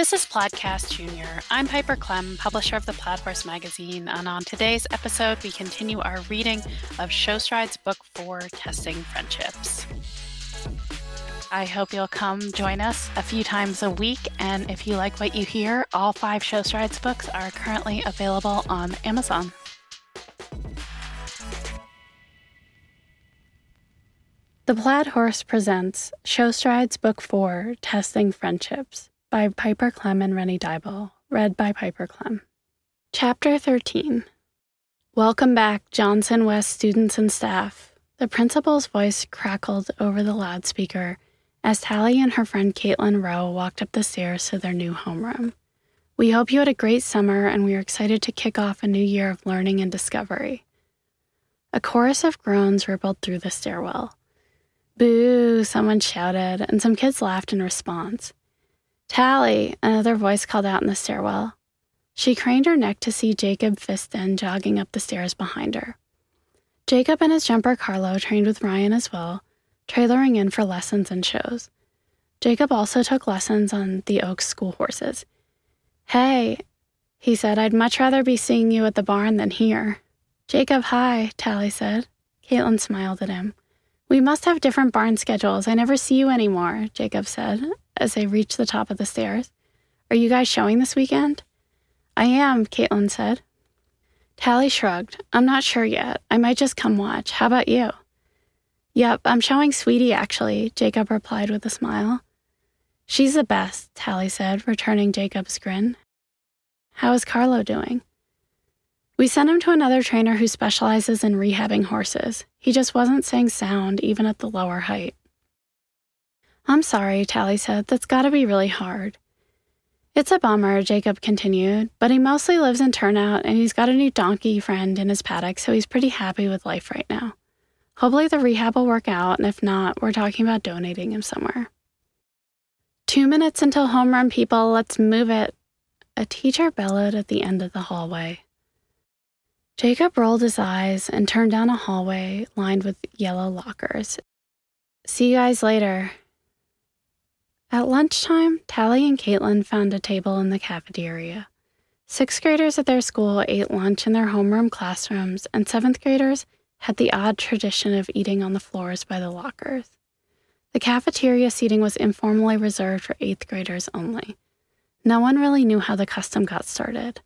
This is Plaidcast Junior. I'm Piper Klemm, publisher of the Plaid Horse magazine, and on today's episode, we continue our reading of Showstride's Book 4 Testing Friendships. I hope you'll come join us a few times a week, and if you like what you hear, all five Showstrides books are currently available on Amazon. The Plaid Horse presents Showstrides Book 4 Testing Friendships by Piper Klemm and Rennie Dyball, read by Piper Klemm. Chapter 13 Welcome back, Johnson West students and staff. The principal's voice crackled over the loudspeaker as Tally and her friend Caitlin Rowe walked up the stairs to their new homeroom. We hope you had a great summer and we are excited to kick off a new year of learning and discovery. A chorus of groans rippled through the stairwell. Boo, someone shouted, and some kids laughed in response. Tally, another voice called out in the stairwell. She craned her neck to see Jacob Fiston jogging up the stairs behind her. Jacob and his jumper Carlo trained with Ryan as well, trailering in for lessons and shows. Jacob also took lessons on the Oaks school horses. Hey, he said, I'd much rather be seeing you at the barn than here. Jacob, hi, Tally said. Caitlin smiled at him. We must have different barn schedules. I never see you anymore, Jacob said, as they reached the top of the stairs. Are you guys showing this weekend? I am, Caitlin said. Tally shrugged. I'm not sure yet. I might just come watch. How about you? Yep, I'm showing Sweetie, actually, Jacob replied with a smile. She's the best, Tally said, returning Jacob's grin. How is Carlo doing? We sent him to another trainer who specializes in rehabbing horses. He just wasn't saying sound, even at the lower height. I'm sorry, Tally said. That's gotta be really hard. It's a bummer, Jacob continued, but he mostly lives in Turnout and he's got a new donkey friend in his paddock, so he's pretty happy with life right now. Hopefully, the rehab will work out, and if not, we're talking about donating him somewhere. Two minutes until home run, people, let's move it. A teacher bellowed at the end of the hallway. Jacob rolled his eyes and turned down a hallway lined with yellow lockers. See you guys later, at lunchtime, Tally and Caitlin found a table in the cafeteria. Sixth graders at their school ate lunch in their homeroom classrooms, and seventh graders had the odd tradition of eating on the floors by the lockers. The cafeteria seating was informally reserved for eighth graders only. No one really knew how the custom got started.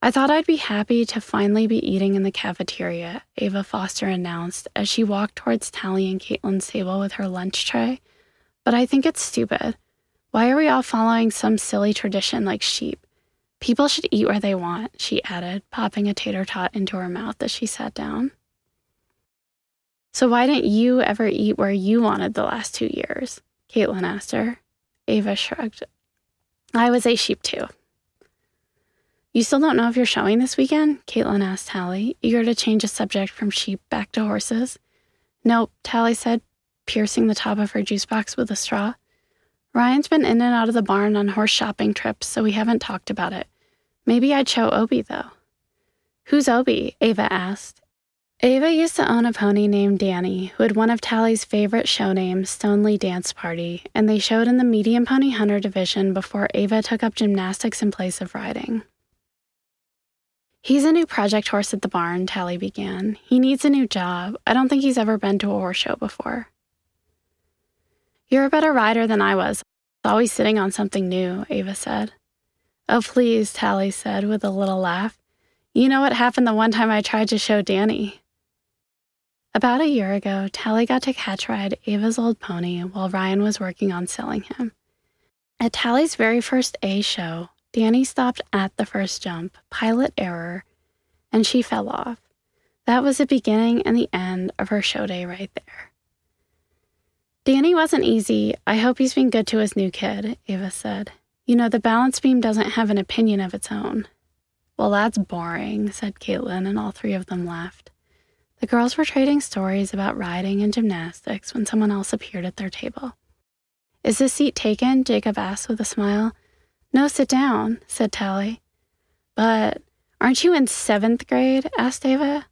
I thought I'd be happy to finally be eating in the cafeteria, Ava Foster announced as she walked towards Tally and Caitlin's table with her lunch tray but I think it's stupid. Why are we all following some silly tradition like sheep? People should eat where they want, she added, popping a tater tot into her mouth as she sat down. So why didn't you ever eat where you wanted the last two years? Caitlin asked her. Ava shrugged. I was a sheep too. You still don't know if you're showing this weekend? Caitlin asked Tally, eager to change the subject from sheep back to horses. Nope, Tally said, piercing the top of her juice box with a straw. Ryan's been in and out of the barn on horse shopping trips, so we haven't talked about it. Maybe I'd show Obi, though. Who's Obi? Ava asked. Ava used to own a pony named Danny, who had one of Tally's favorite show names, Stoneleigh Dance Party, and they showed in the medium pony hunter division before Ava took up gymnastics in place of riding. He's a new project horse at the barn, Tally began. He needs a new job. I don't think he's ever been to a horse show before. You're a better rider than I was, always sitting on something new, Ava said. Oh, please, Tally said with a little laugh. You know what happened the one time I tried to show Danny? About a year ago, Tally got to catch ride Ava's old pony while Ryan was working on selling him. At Tally's very first A show, Danny stopped at the first jump, pilot error, and she fell off. That was the beginning and the end of her show day right there. Danny wasn't easy. I hope he's been good to his new kid, Ava said. You know, the balance beam doesn't have an opinion of its own. Well, that's boring, said Caitlin, and all three of them laughed. The girls were trading stories about riding and gymnastics when someone else appeared at their table. Is this seat taken? Jacob asked with a smile. No, sit down, said Tally. But aren't you in seventh grade? asked Ava.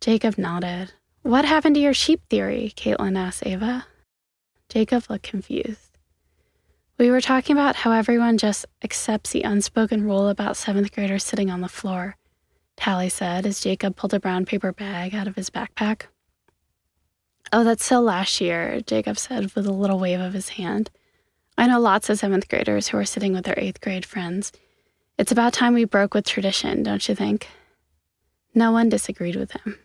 Jacob nodded. What happened to your sheep theory? Caitlin asked Ava. Jacob looked confused. We were talking about how everyone just accepts the unspoken rule about seventh graders sitting on the floor, Tally said as Jacob pulled a brown paper bag out of his backpack. Oh, that's still last year, Jacob said with a little wave of his hand. I know lots of seventh graders who are sitting with their eighth grade friends. It's about time we broke with tradition, don't you think? No one disagreed with him.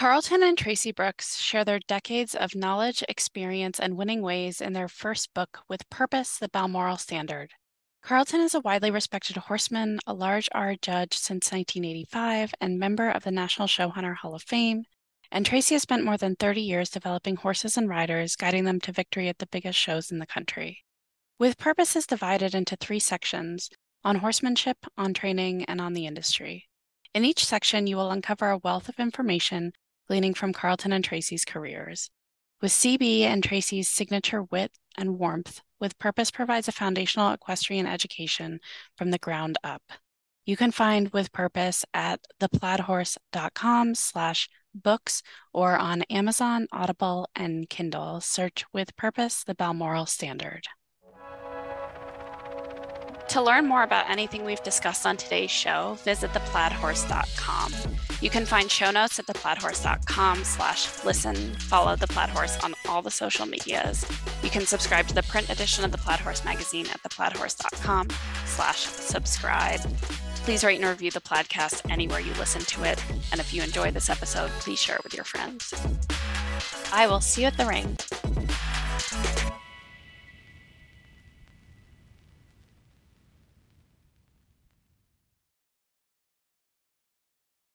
Carlton and Tracy Brooks share their decades of knowledge, experience, and winning ways in their first book, With Purpose The Balmoral Standard. Carlton is a widely respected horseman, a large R judge since 1985, and member of the National Showhunter Hall of Fame. And Tracy has spent more than 30 years developing horses and riders, guiding them to victory at the biggest shows in the country. With Purpose is divided into three sections on horsemanship, on training, and on the industry. In each section, you will uncover a wealth of information gleaning from Carlton and Tracy's careers. With CB and Tracy's signature wit and warmth, With Purpose provides a foundational equestrian education from the ground up. You can find With Purpose at theplaidhorse.com slash books or on Amazon, Audible, and Kindle. Search With Purpose, the Balmoral Standard. To learn more about anything we've discussed on today's show, visit theplaidhorse.com. You can find show notes at theplaidhorse.com slash listen. Follow The Plaid Horse on all the social medias. You can subscribe to the print edition of The Plaid Horse magazine at theplaidhorse.com slash subscribe. Please rate and review the Plaidcast anywhere you listen to it. And if you enjoy this episode, please share it with your friends. I will see you at the ring.